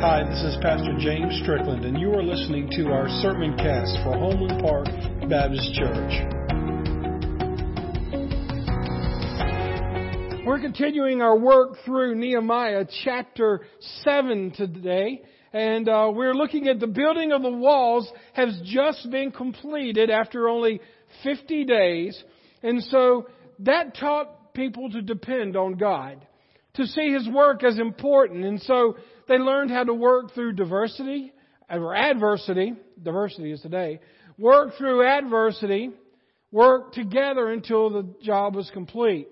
Hi, this is Pastor James Strickland, and you are listening to our sermon cast for Homeland Park Baptist Church. We're continuing our work through Nehemiah chapter 7 today, and uh, we're looking at the building of the walls has just been completed after only 50 days, and so that taught people to depend on God, to see His work as important, and so they learned how to work through diversity or adversity. Diversity is today. Work through adversity. Work together until the job was complete.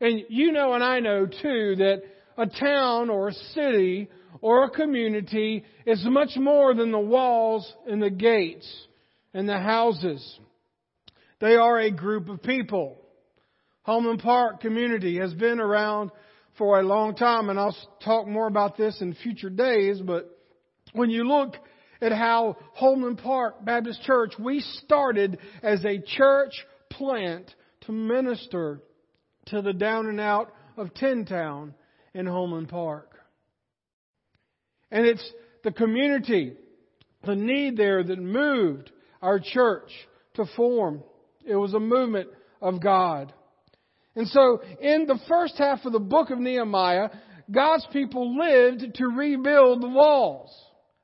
And you know and I know too that a town or a city or a community is much more than the walls and the gates and the houses. They are a group of people. Homeland Park community has been around for a long time, and I'll talk more about this in future days, but when you look at how Homeland Park Baptist Church, we started as a church plant to minister to the down and out of Tin Town in Homeland Park. And it's the community, the need there that moved our church to form. It was a movement of God. And so, in the first half of the book of Nehemiah, God's people lived to rebuild the walls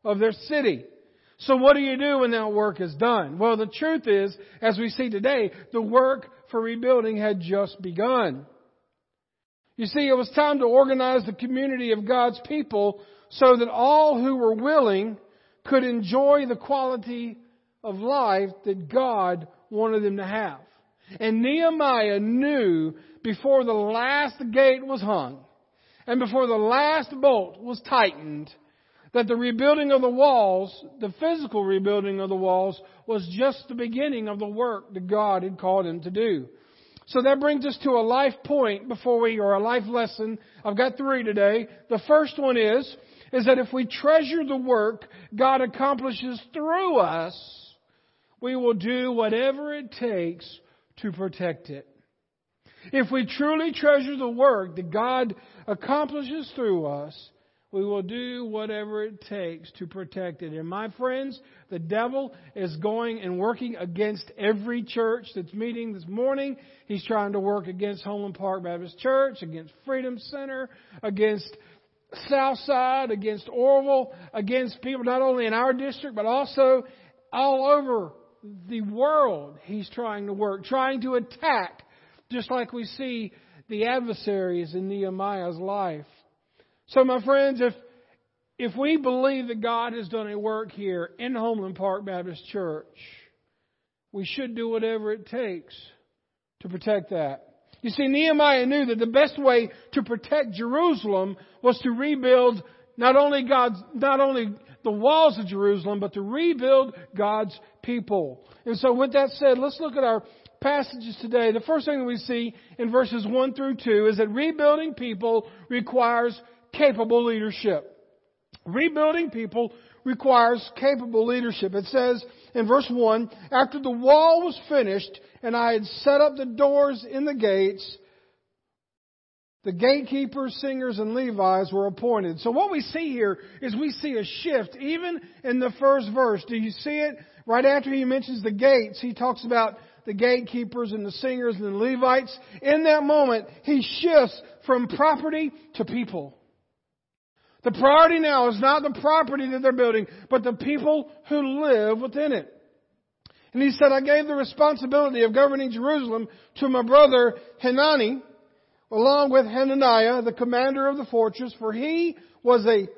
of their city. So what do you do when that work is done? Well, the truth is, as we see today, the work for rebuilding had just begun. You see, it was time to organize the community of God's people so that all who were willing could enjoy the quality of life that God wanted them to have. And Nehemiah knew before the last gate was hung and before the last bolt was tightened that the rebuilding of the walls, the physical rebuilding of the walls, was just the beginning of the work that God had called him to do. So that brings us to a life point before we, or a life lesson. I've got three today. The first one is, is that if we treasure the work God accomplishes through us, we will do whatever it takes to protect it. If we truly treasure the work that God accomplishes through us, we will do whatever it takes to protect it. And my friends, the devil is going and working against every church that's meeting this morning. He's trying to work against Homeland Park Baptist Church, against Freedom Center, against Southside, against Orville, against people not only in our district, but also all over the world he's trying to work, trying to attack, just like we see the adversaries in Nehemiah's life. So, my friends, if if we believe that God has done a work here in Homeland Park Baptist Church, we should do whatever it takes to protect that. You see, Nehemiah knew that the best way to protect Jerusalem was to rebuild not only God's, not only the walls of Jerusalem, but to rebuild God's people. And so with that said, let's look at our passages today. The first thing that we see in verses 1 through 2 is that rebuilding people requires capable leadership. Rebuilding people requires capable leadership. It says in verse 1, after the wall was finished and I had set up the doors in the gates, the gatekeepers, singers, and Levites were appointed. So what we see here is we see a shift even in the first verse. Do you see it? Right after he mentions the gates, he talks about the gatekeepers and the singers and the Levites. In that moment, he shifts from property to people. The priority now is not the property that they're building, but the people who live within it. And he said, I gave the responsibility of governing Jerusalem to my brother Hanani, along with Hananiah, the commander of the fortress, for he was a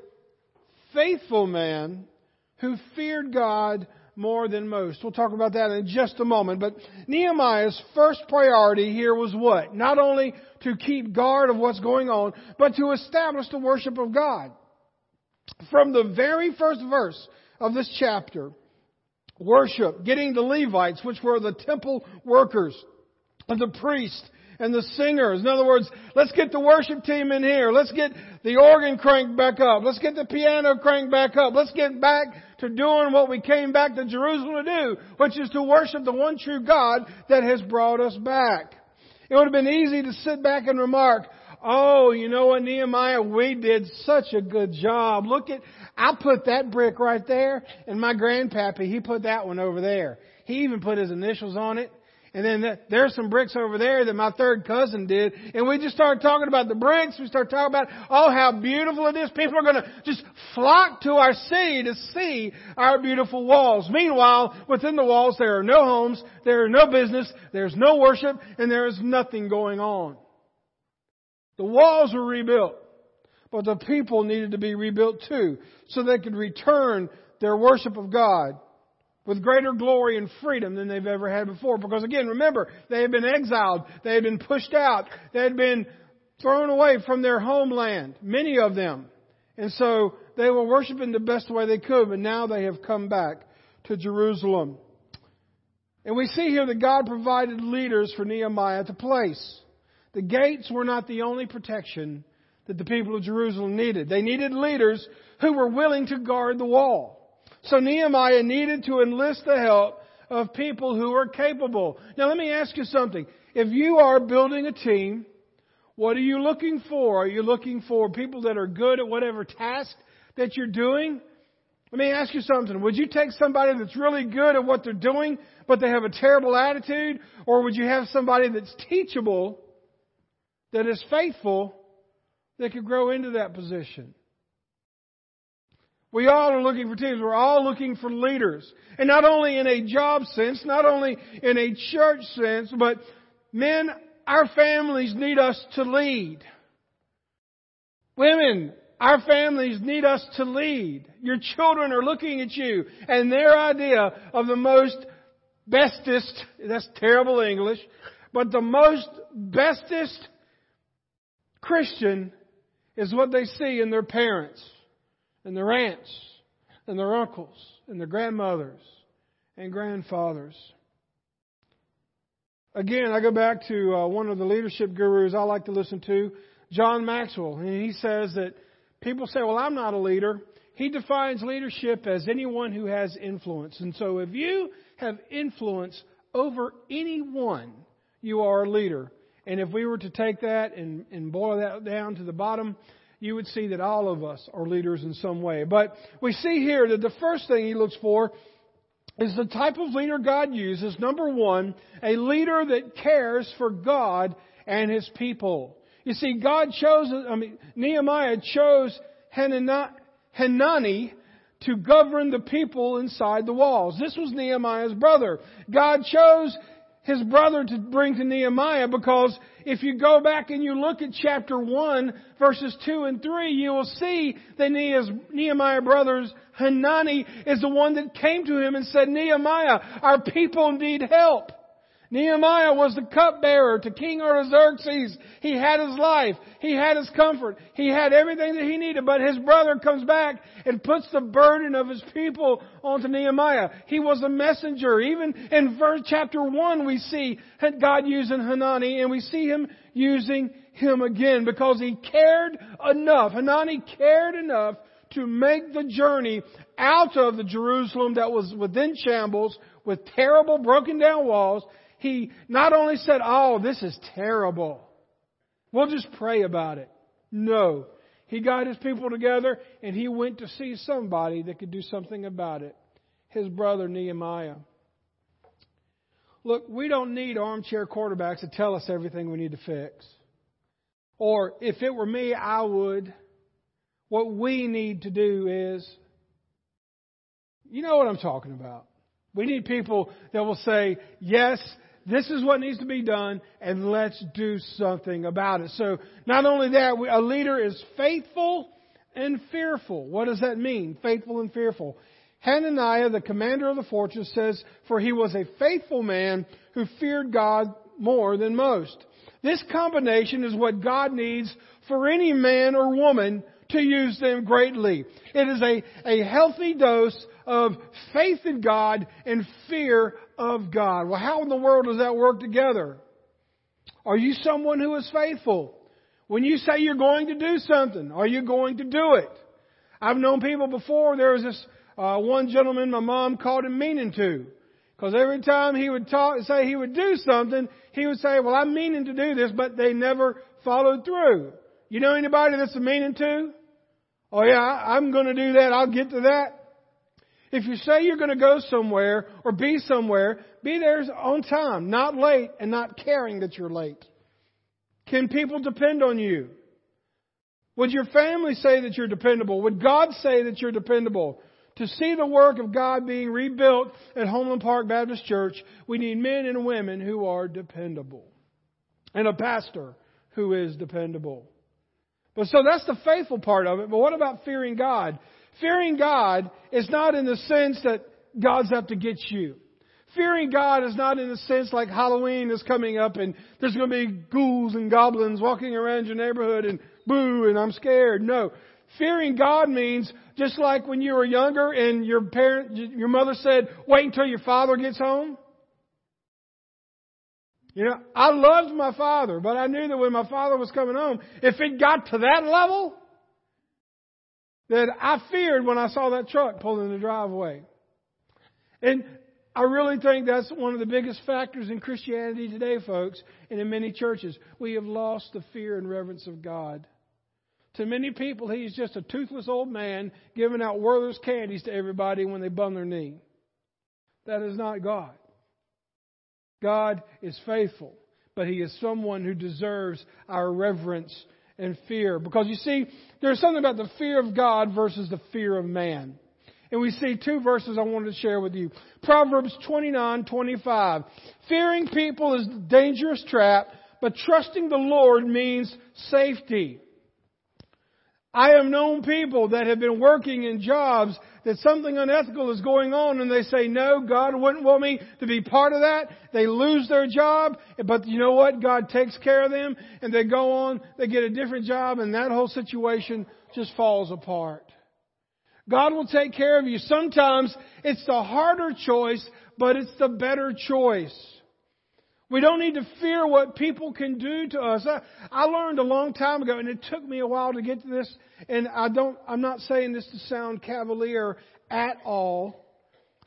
faithful man who feared God more than most. We'll talk about that in just a moment. But Nehemiah's first priority here was what? Not only to keep guard of what's going on, but to establish the worship of God. From the very first verse of this chapter, worship, getting the Levites, which were the temple workers, the priests, and the singers. In other words, let's get the worship team in here. Let's get the organ cranked back up. Let's get the piano cranked back up. Let's get back to doing what we came back to Jerusalem to do, which is to worship the one true God that has brought us back. It would have been easy to sit back and remark, Oh, you know what, Nehemiah, we did such a good job. Look at, I put that brick right there, and my grandpappy, he put that one over there. He even put his initials on it. And then there's some bricks over there that my third cousin did. And we just started talking about the bricks. We started talking about, oh, how beautiful it is. People are going to just flock to our city to see our beautiful walls. Meanwhile, within the walls, there are no homes, there are no business, there's no worship, and there is nothing going on. The walls were rebuilt, but the people needed to be rebuilt too, so they could return their worship of God with greater glory and freedom than they've ever had before. Because again, remember, they had been exiled, they had been pushed out, they had been thrown away from their homeland, many of them. And so they were worshiping the best way they could, but now they have come back to Jerusalem. And we see here that God provided leaders for Nehemiah to place. The gates were not the only protection that the people of Jerusalem needed. They needed leaders who were willing to guard the wall. So Nehemiah needed to enlist the help of people who are capable. Now let me ask you something. If you are building a team, what are you looking for? Are you looking for people that are good at whatever task that you're doing? Let me ask you something. Would you take somebody that's really good at what they're doing, but they have a terrible attitude? Or would you have somebody that's teachable, that is faithful, that could grow into that position? We all are looking for teams. We're all looking for leaders. And not only in a job sense, not only in a church sense, but men, our families need us to lead. Women, our families need us to lead. Your children are looking at you and their idea of the most bestest, that's terrible English, but the most bestest Christian is what they see in their parents and their aunts and their uncles and their grandmothers and grandfathers. Again, I go back to uh, one of the leadership gurus I like to listen to, John Maxwell, and he says that people say, "Well, I'm not a leader." He defines leadership as anyone who has influence. And so if you have influence over anyone, you are a leader. And if we were to take that and, and boil that down to the bottom, you would see that all of us are leaders in some way. But we see here that the first thing he looks for is the type of leader God uses. Number one, a leader that cares for God and his people. You see, God chose, I mean, Nehemiah chose Hanani to govern the people inside the walls. This was Nehemiah's brother. God chose his brother to bring to Nehemiah because if you go back and you look at chapter 1, verses 2 and 3, you will see that Nehemiah brothers, Hanani, is the one that came to him and said, Nehemiah, our people need help. Nehemiah was the cupbearer to King Artaxerxes. He had his life. He had his comfort. He had everything that he needed. But his brother comes back and puts the burden of his people onto Nehemiah. He was a messenger. Even in verse chapter 1 we see God using Hanani and we see him using him again because he cared enough. Hanani cared enough to make the journey out of the Jerusalem that was within shambles with terrible broken down walls he not only said, Oh, this is terrible. We'll just pray about it. No. He got his people together and he went to see somebody that could do something about it. His brother Nehemiah. Look, we don't need armchair quarterbacks to tell us everything we need to fix. Or if it were me, I would. What we need to do is, you know what I'm talking about. We need people that will say, yes, this is what needs to be done, and let's do something about it. So, not only that, a leader is faithful and fearful. What does that mean? Faithful and fearful. Hananiah, the commander of the fortress, says, For he was a faithful man who feared God more than most. This combination is what God needs for any man or woman to use them greatly. It is a, a healthy dose of faith in God and fear of God. Well, how in the world does that work together? Are you someone who is faithful? When you say you're going to do something, are you going to do it? I've known people before, there was this uh, one gentleman my mom called him meaning to. Because every time he would talk, say he would do something, he would say, well, I'm meaning to do this, but they never followed through. You know anybody that's a meaning to? Oh yeah, I'm going to do that. I'll get to that. If you say you're going to go somewhere or be somewhere, be there on time, not late and not caring that you're late. Can people depend on you? Would your family say that you're dependable? Would God say that you're dependable? To see the work of God being rebuilt at Homeland Park Baptist Church, we need men and women who are dependable. And a pastor who is dependable. But so that's the faithful part of it. But what about fearing God? Fearing God is not in the sense that God's out to get you. Fearing God is not in the sense like Halloween is coming up and there's going to be ghouls and goblins walking around your neighborhood and boo and I'm scared. No. Fearing God means just like when you were younger and your parent, your mother said, wait until your father gets home. You know, I loved my father, but I knew that when my father was coming home, if it got to that level, that I feared when I saw that truck pulling the driveway. And I really think that's one of the biggest factors in Christianity today, folks, and in many churches. We have lost the fear and reverence of God. To many people, he's just a toothless old man giving out Werther's candies to everybody when they bum their knee. That is not God. God is faithful, but he is someone who deserves our reverence and fear. Because you see, there's something about the fear of God versus the fear of man. And we see two verses I wanted to share with you. Proverbs 29, 25. Fearing people is a dangerous trap, but trusting the Lord means safety. I have known people that have been working in jobs that something unethical is going on and they say, no, God wouldn't want me to be part of that. They lose their job, but you know what? God takes care of them and they go on, they get a different job and that whole situation just falls apart. God will take care of you. Sometimes it's the harder choice, but it's the better choice. We don't need to fear what people can do to us. I, I learned a long time ago, and it took me a while to get to this, and I don't, I'm not saying this to sound cavalier at all.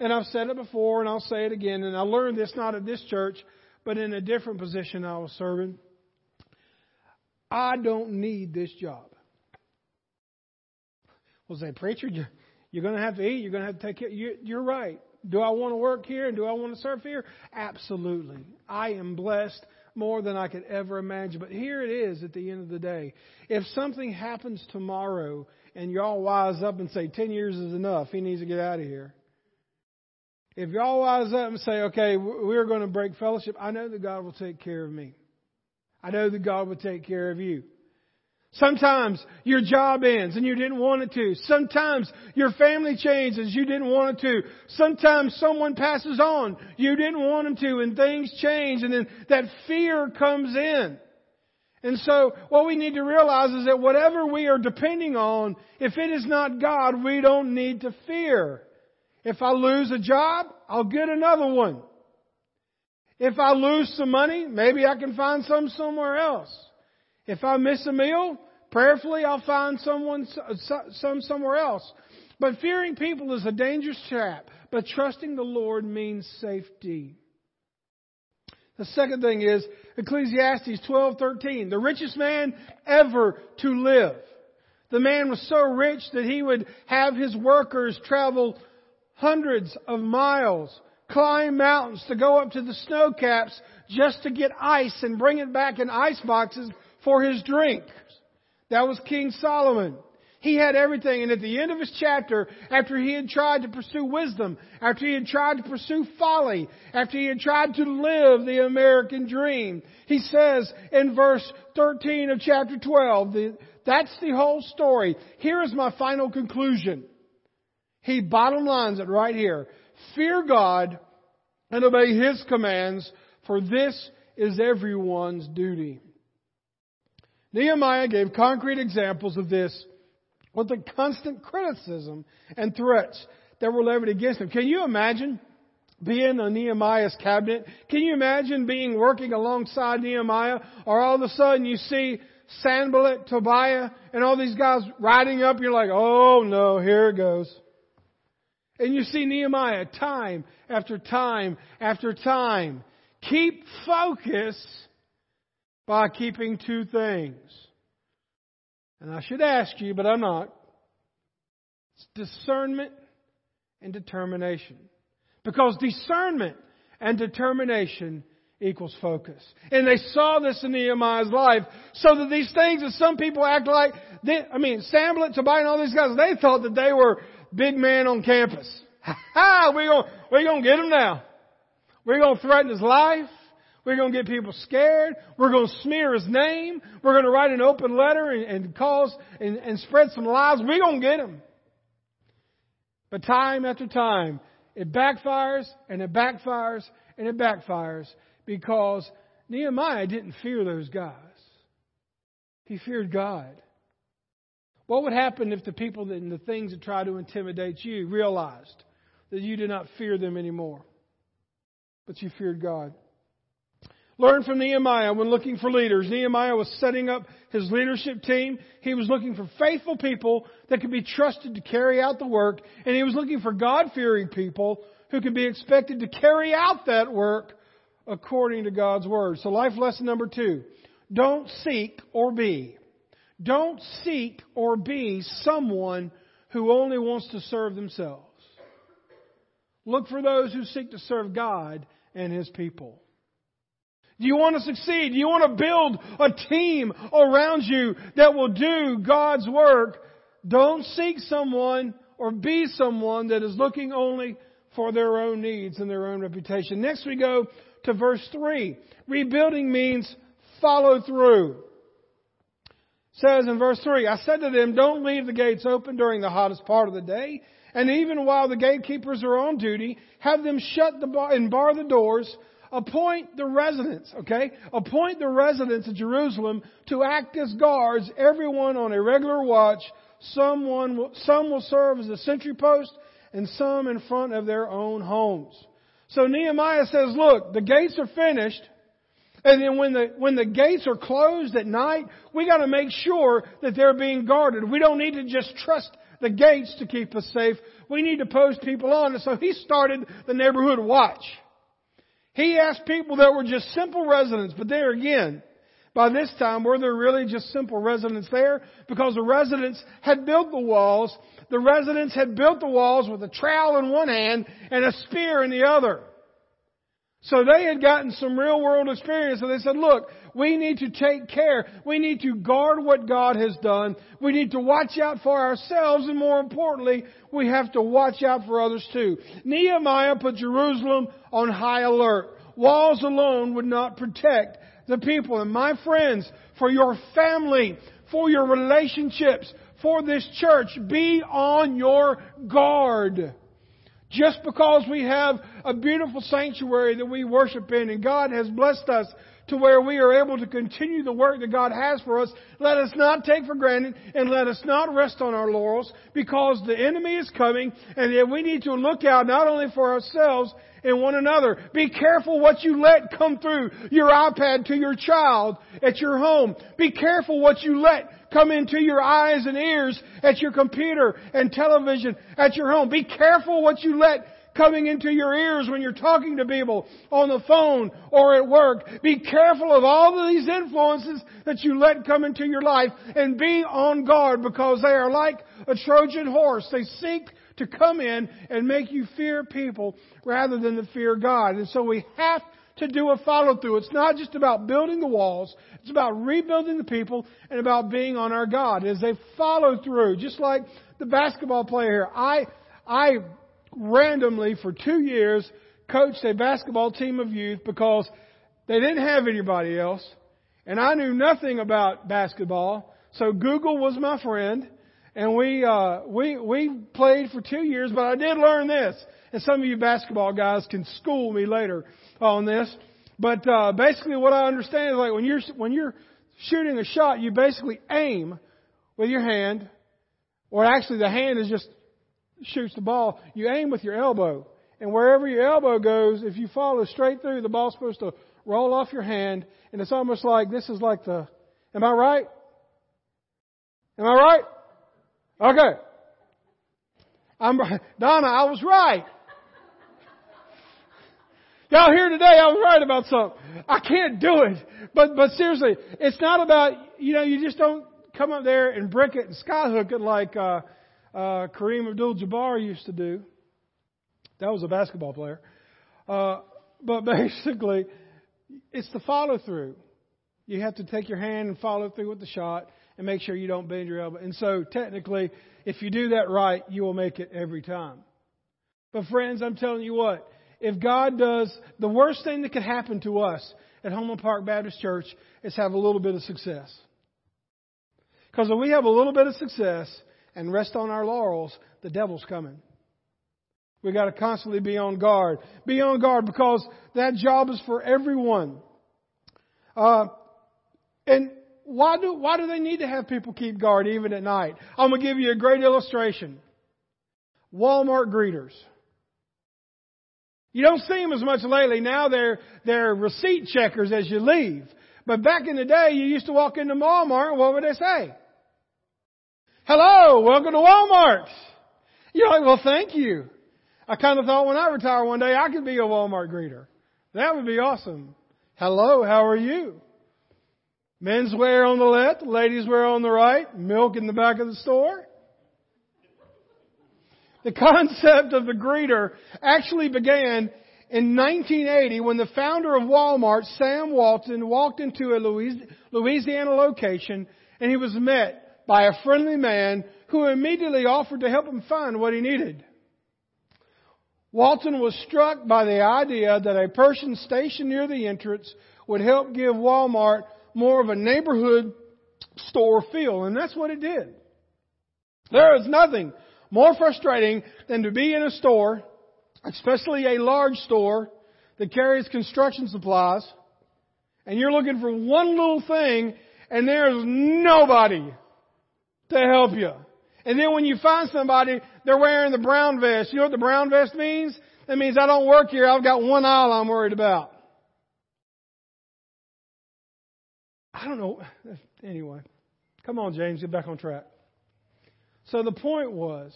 And I've said it before, and I'll say it again, and I learned this not at this church, but in a different position I was serving. I don't need this job. Well, say, preacher, you're going to have to eat. You're going to have to take care. You're right. Do I want to work here and do I want to serve here? Absolutely. I am blessed more than I could ever imagine. But here it is at the end of the day. If something happens tomorrow and y'all wise up and say 10 years is enough, he needs to get out of here. If y'all wise up and say, okay, we're going to break fellowship, I know that God will take care of me. I know that God will take care of you. Sometimes your job ends and you didn't want it to. Sometimes your family changes, you didn't want it to. Sometimes someone passes on, you didn't want them to, and things change, and then that fear comes in. And so what we need to realize is that whatever we are depending on, if it is not God, we don't need to fear. If I lose a job, I'll get another one. If I lose some money, maybe I can find some somewhere else. If I miss a meal, prayerfully I'll find someone, some somewhere else. But fearing people is a dangerous trap, but trusting the Lord means safety. The second thing is Ecclesiastes 12:13, the richest man ever to live. The man was so rich that he would have his workers travel hundreds of miles, climb mountains to go up to the snow caps just to get ice and bring it back in ice boxes for his drink. That was King Solomon. He had everything. And at the end of his chapter, after he had tried to pursue wisdom, after he had tried to pursue folly, after he had tried to live the American dream, he says in verse 13 of chapter 12, that's the whole story. Here is my final conclusion. He bottom lines it right here. Fear God and obey His commands, for this is everyone's duty. Nehemiah gave concrete examples of this with the constant criticism and threats that were levied against him. Can you imagine being on Nehemiah's cabinet? Can you imagine being working alongside Nehemiah or all of a sudden you see Sanballat, Tobiah, and all these guys riding up, you're like, oh no, here it goes. And you see Nehemiah time after time after time. Keep focus by keeping two things. And I should ask you, but I'm not. It's discernment and determination. Because discernment and determination equals focus. And they saw this in Nehemiah's life, so that these things that some people act like, they, I mean, Sanballat, Tobiah, and all these guys, they thought that they were big men on campus. Ha! We're gonna, we're gonna get him now. We're gonna threaten his life. We're going to get people scared. We're going to smear his name. We're going to write an open letter and, and cause and, and spread some lies. We're going to get him. But time after time, it backfires and it backfires and it backfires because Nehemiah didn't fear those guys. He feared God. What would happen if the people and the things that try to intimidate you realized that you did not fear them anymore, but you feared God? Learn from Nehemiah when looking for leaders. Nehemiah was setting up his leadership team. He was looking for faithful people that could be trusted to carry out the work. And he was looking for God-fearing people who could be expected to carry out that work according to God's Word. So life lesson number two. Don't seek or be. Don't seek or be someone who only wants to serve themselves. Look for those who seek to serve God and His people. Do you want to succeed? Do you want to build a team around you that will do God's work? Don't seek someone or be someone that is looking only for their own needs and their own reputation. Next we go to verse 3. Rebuilding means follow through. It says in verse 3, I said to them, don't leave the gates open during the hottest part of the day. And even while the gatekeepers are on duty, have them shut the bar and bar the doors appoint the residents, okay? Appoint the residents of Jerusalem to act as guards, everyone on a regular watch. Someone will, some will serve as a sentry post and some in front of their own homes. So Nehemiah says, look, the gates are finished. And then when the, when the gates are closed at night, we gotta make sure that they're being guarded. We don't need to just trust the gates to keep us safe. We need to post people on. And so he started the neighborhood watch. He asked people that were just simple residents, but there again, by this time, were there really just simple residents there? Because the residents had built the walls. The residents had built the walls with a trowel in one hand and a spear in the other. So they had gotten some real world experience and they said, look, we need to take care. We need to guard what God has done. We need to watch out for ourselves and more importantly, we have to watch out for others too. Nehemiah put Jerusalem on high alert. Walls alone would not protect the people. And my friends, for your family, for your relationships, for this church, be on your guard. Just because we have a beautiful sanctuary that we worship in and God has blessed us to where we are able to continue the work that God has for us, let us not take for granted and let us not rest on our laurels because the enemy is coming and we need to look out not only for ourselves and one another. Be careful what you let come through your iPad to your child at your home. Be careful what you let come into your eyes and ears at your computer and television at your home. Be careful what you let coming into your ears when you're talking to people on the phone or at work. Be careful of all of these influences that you let come into your life and be on guard because they are like a Trojan horse. They seek to come in and make you fear people rather than to fear God. And so we have to do a follow through. It's not just about building the walls. It's about rebuilding the people and about being on our God as they follow through. Just like the basketball player here. I, I randomly for two years coached a basketball team of youth because they didn't have anybody else. And I knew nothing about basketball. So Google was my friend. And we, uh, we, we played for two years, but I did learn this. And some of you basketball guys can school me later on this. But uh, basically, what I understand is like when you're when you're shooting a shot, you basically aim with your hand, or actually the hand is just shoots the ball. You aim with your elbow, and wherever your elbow goes, if you follow straight through, the ball's supposed to roll off your hand, and it's almost like this is like the. Am I right? Am I right? Okay. I'm Donna. I was right. Y'all here today, I was right about something. I can't do it. But, but seriously, it's not about, you know, you just don't come up there and brick it and skyhook it like, uh, uh, Kareem Abdul-Jabbar used to do. That was a basketball player. Uh, but basically, it's the follow through. You have to take your hand and follow through with the shot and make sure you don't bend your elbow. And so technically, if you do that right, you will make it every time. But friends, I'm telling you what, if God does, the worst thing that could happen to us at Homeland Park Baptist Church is have a little bit of success. Because if we have a little bit of success and rest on our laurels, the devil's coming. We got to constantly be on guard. Be on guard because that job is for everyone. Uh, and why do why do they need to have people keep guard even at night? I'm gonna give you a great illustration. Walmart greeters. You don't see them as much lately. Now they're they're receipt checkers as you leave. But back in the day, you used to walk into Walmart, what would they say? Hello, welcome to Walmart. You're like, well, thank you. I kind of thought when I retire one day, I could be a Walmart greeter. That would be awesome. Hello, how are you? Men's wear on the left, ladies wear on the right, milk in the back of the store. The concept of the greeter actually began in 1980 when the founder of Walmart, Sam Walton, walked into a Louisiana location and he was met by a friendly man who immediately offered to help him find what he needed. Walton was struck by the idea that a person stationed near the entrance would help give Walmart more of a neighborhood store feel, and that's what it did. There is nothing more frustrating than to be in a store, especially a large store that carries construction supplies, and you're looking for one little thing, and there's nobody to help you. And then when you find somebody, they're wearing the brown vest. You know what the brown vest means? That means I don't work here. I've got one aisle I'm worried about. I don't know. Anyway, come on, James, get back on track. So the point was,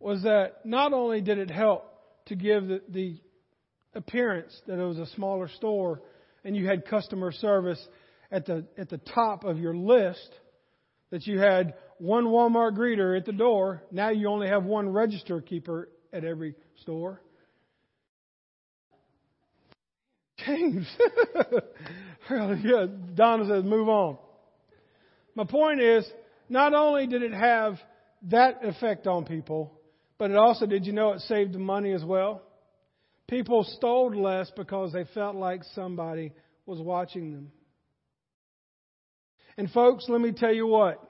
was that not only did it help to give the, the appearance that it was a smaller store and you had customer service at the at the top of your list, that you had one Walmart greeter at the door. Now you only have one register keeper at every store. James. yeah, Donna says, move on. My point is, not only did it have that effect on people, but it also, did you know it saved money as well? People stole less because they felt like somebody was watching them. And folks, let me tell you what.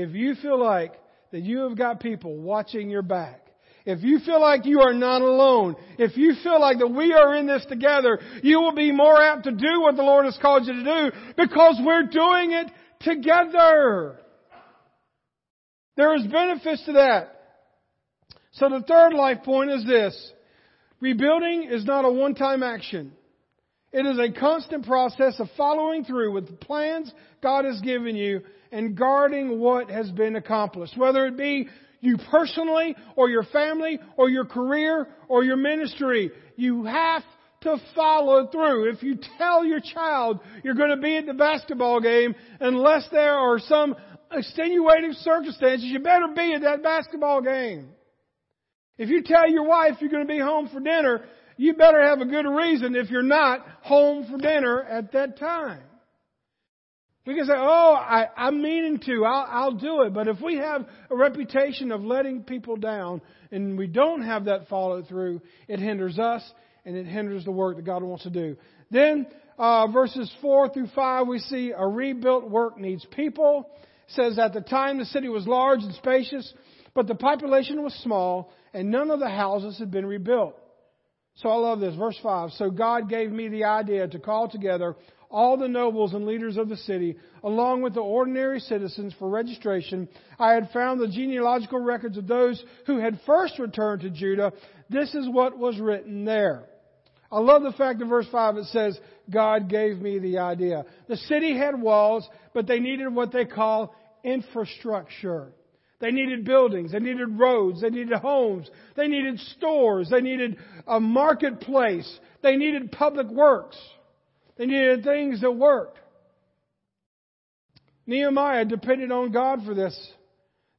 If you feel like that you have got people watching your back, if you feel like you are not alone, if you feel like that we are in this together, you will be more apt to do what the Lord has called you to do because we're doing it together. There is benefits to that. So the third life point is this. Rebuilding is not a one-time action. It is a constant process of following through with the plans God has given you and guarding what has been accomplished. Whether it be you personally or your family or your career or your ministry, you have to follow through. If you tell your child you're going to be at the basketball game, unless there are some extenuating circumstances, you better be at that basketball game. If you tell your wife you're going to be home for dinner, you better have a good reason if you're not home for dinner at that time. We can say, oh, I, I'm meaning to, I'll, I'll do it. But if we have a reputation of letting people down and we don't have that follow through, it hinders us and it hinders the work that God wants to do. Then, uh, verses 4 through 5, we see a rebuilt work needs people. It says, at the time the city was large and spacious, but the population was small and none of the houses had been rebuilt. So I love this. Verse 5. So God gave me the idea to call together all the nobles and leaders of the city, along with the ordinary citizens for registration. I had found the genealogical records of those who had first returned to Judah. This is what was written there. I love the fact in verse 5 it says, God gave me the idea. The city had walls, but they needed what they call infrastructure. They needed buildings. They needed roads. They needed homes. They needed stores. They needed a marketplace. They needed public works. They needed things that worked. Nehemiah depended on God for this.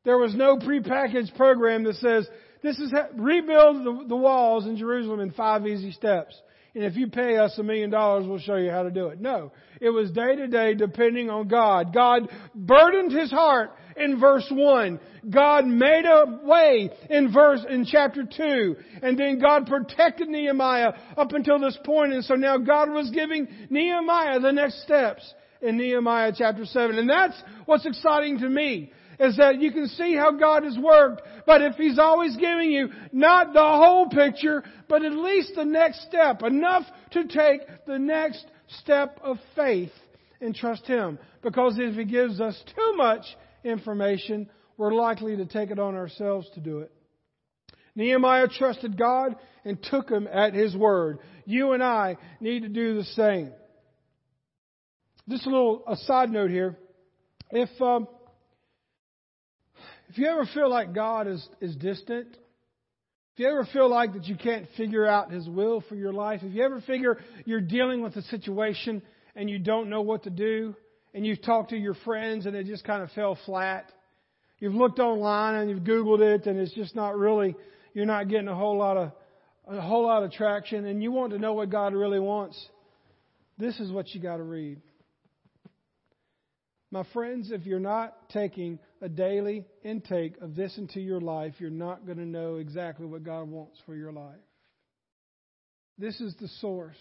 There was no prepackaged program that says, this is how, rebuild the, the walls in Jerusalem in five easy steps. And if you pay us a million dollars, we'll show you how to do it. No. It was day to day depending on God. God burdened his heart in verse 1. God made a way in verse, in chapter 2. And then God protected Nehemiah up until this point. And so now God was giving Nehemiah the next steps in Nehemiah chapter 7. And that's what's exciting to me is that you can see how God has worked, but if He's always giving you not the whole picture, but at least the next step, enough to take the next step of faith and trust Him. Because if He gives us too much information, we're likely to take it on ourselves to do it. Nehemiah trusted God and took Him at His word. You and I need to do the same. Just a little a side note here. If um, if you ever feel like God is, is distant, if you ever feel like that you can't figure out His will for your life, if you ever figure you're dealing with a situation and you don't know what to do, and you've talked to your friends and it just kind of fell flat, you've looked online and you've Googled it and it's just not really, you're not getting a whole lot of, a whole lot of traction and you want to know what God really wants, this is what you got to read. My friends, if you're not taking a daily intake of this into your life, you're not going to know exactly what God wants for your life. This is the source.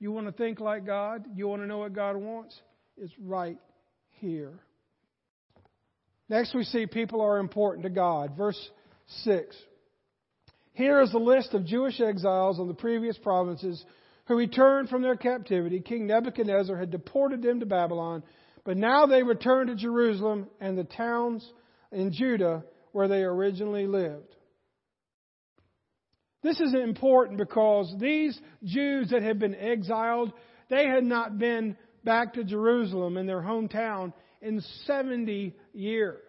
You want to think like God? You want to know what God wants? It's right here. Next, we see people are important to God. Verse 6. Here is a list of Jewish exiles on the previous provinces who returned from their captivity. King Nebuchadnezzar had deported them to Babylon, but now they returned to Jerusalem and the towns in Judah where they originally lived. This is important because these Jews that had been exiled, they had not been back to Jerusalem in their hometown in 70 years.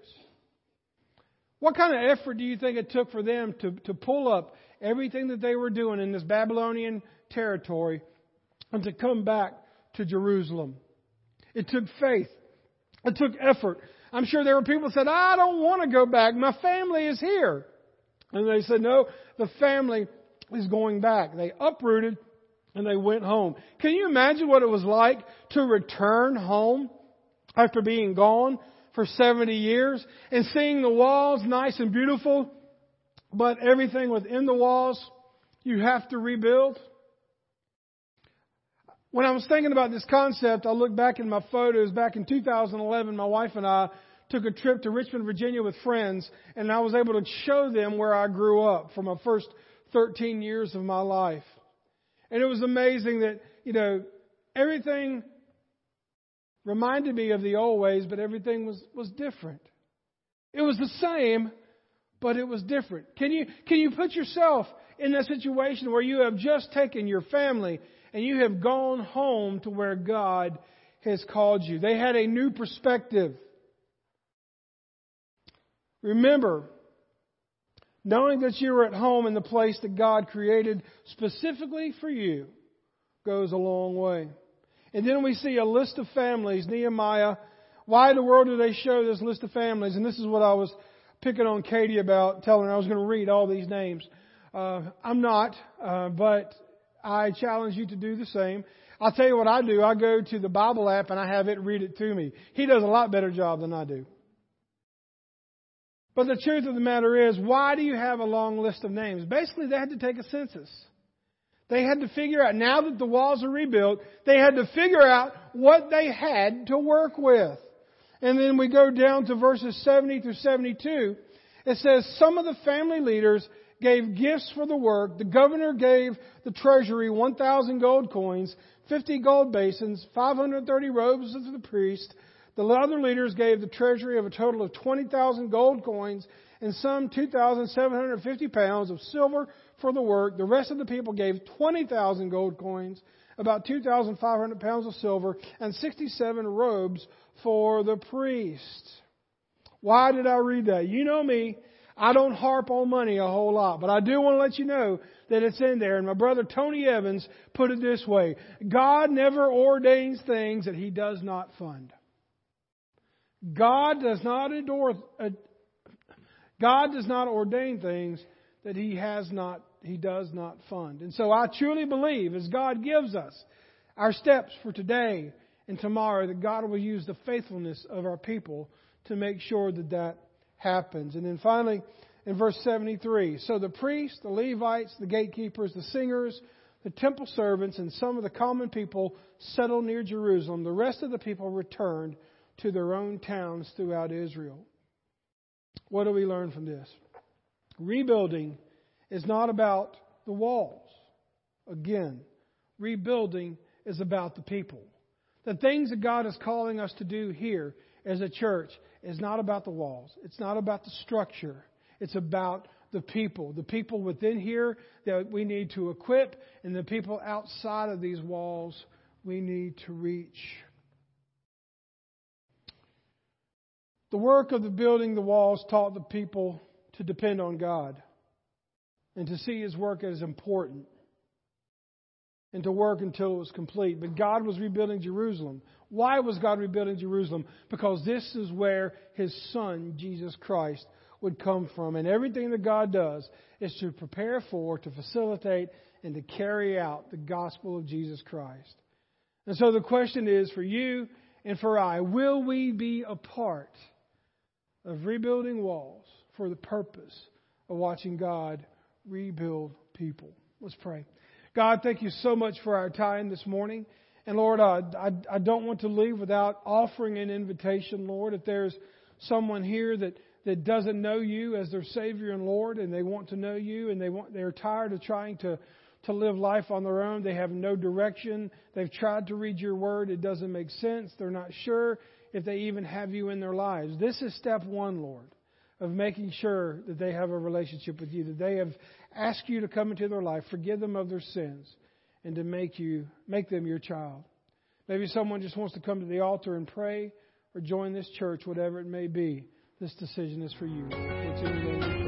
What kind of effort do you think it took for them to, to pull up everything that they were doing in this Babylonian territory and to come back to Jerusalem. It took faith. It took effort. I'm sure there were people who said, I don't want to go back. My family is here. And they said, no, the family is going back. They uprooted and they went home. Can you imagine what it was like to return home after being gone for 70 years and seeing the walls nice and beautiful, but everything within the walls you have to rebuild? When I was thinking about this concept, I looked back in my photos. Back in 2011, my wife and I took a trip to Richmond, Virginia with friends, and I was able to show them where I grew up for my first 13 years of my life. And it was amazing that, you know, everything reminded me of the old ways, but everything was, was different. It was the same, but it was different. Can you, can you put yourself in that situation where you have just taken your family and you have gone home to where God has called you. They had a new perspective. Remember, knowing that you're at home in the place that God created specifically for you goes a long way. And then we see a list of families, Nehemiah. Why in the world do they show this list of families? And this is what I was picking on Katie about, telling her I was going to read all these names. Uh, I'm not, uh, but I challenge you to do the same. I'll tell you what I do. I go to the Bible app and I have it read it to me. He does a lot better job than I do. But the truth of the matter is, why do you have a long list of names? Basically, they had to take a census. They had to figure out, now that the walls are rebuilt, they had to figure out what they had to work with. And then we go down to verses 70 through 72. It says, some of the family leaders gave gifts for the work. The governor gave the treasury 1,000 gold coins, 50 gold basins, 530 robes of the priest. The other leaders gave the treasury of a total of 20,000 gold coins and some 2,750 pounds of silver for the work. The rest of the people gave 20,000 gold coins, about 2,500 pounds of silver, and 67 robes for the priest. Why did I read that? You know me. I don't harp on money a whole lot, but I do want to let you know that it's in there. And my brother Tony Evans put it this way God never ordains things that he does not fund. God does not endorse, uh, God does not ordain things that he has not, he does not fund. And so I truly believe as God gives us our steps for today and tomorrow that God will use the faithfulness of our people to make sure that that happens. And then finally, in verse 73, so the priests, the Levites, the gatekeepers, the singers, the temple servants, and some of the common people settled near Jerusalem. The rest of the people returned to their own towns throughout Israel. What do we learn from this? Rebuilding is not about the walls. Again, rebuilding is about the people. The things that God is calling us to do here as a church is not about the walls. It's not about the structure. It's about the people. The people within here that we need to equip, and the people outside of these walls we need to reach. The work of the building the walls taught the people to depend on God and to see His work as important and to work until it was complete. But God was rebuilding Jerusalem. Why was God rebuilding Jerusalem? Because this is where His Son, Jesus Christ, would come from. And everything that God does is to prepare for, to facilitate, and to carry out the gospel of Jesus Christ. And so the question is for you and for I will we be a part of rebuilding walls for the purpose of watching God rebuild people. Let's pray. God, thank you so much for our time this morning. And Lord, I, I, I don't want to leave without offering an invitation, Lord. If there's someone here that, that doesn't know you as their Savior and Lord, and they want to know you, and they want they're tired of trying to to live life on their own. They have no direction. They've tried to read your word. It doesn't make sense. They're not sure if they even have you in their lives. This is step one, Lord, of making sure that they have a relationship with you, that they have asked you to come into their life, forgive them of their sins, and to make you make them your child. Maybe someone just wants to come to the altar and pray or join this church, whatever it may be. This decision is for you.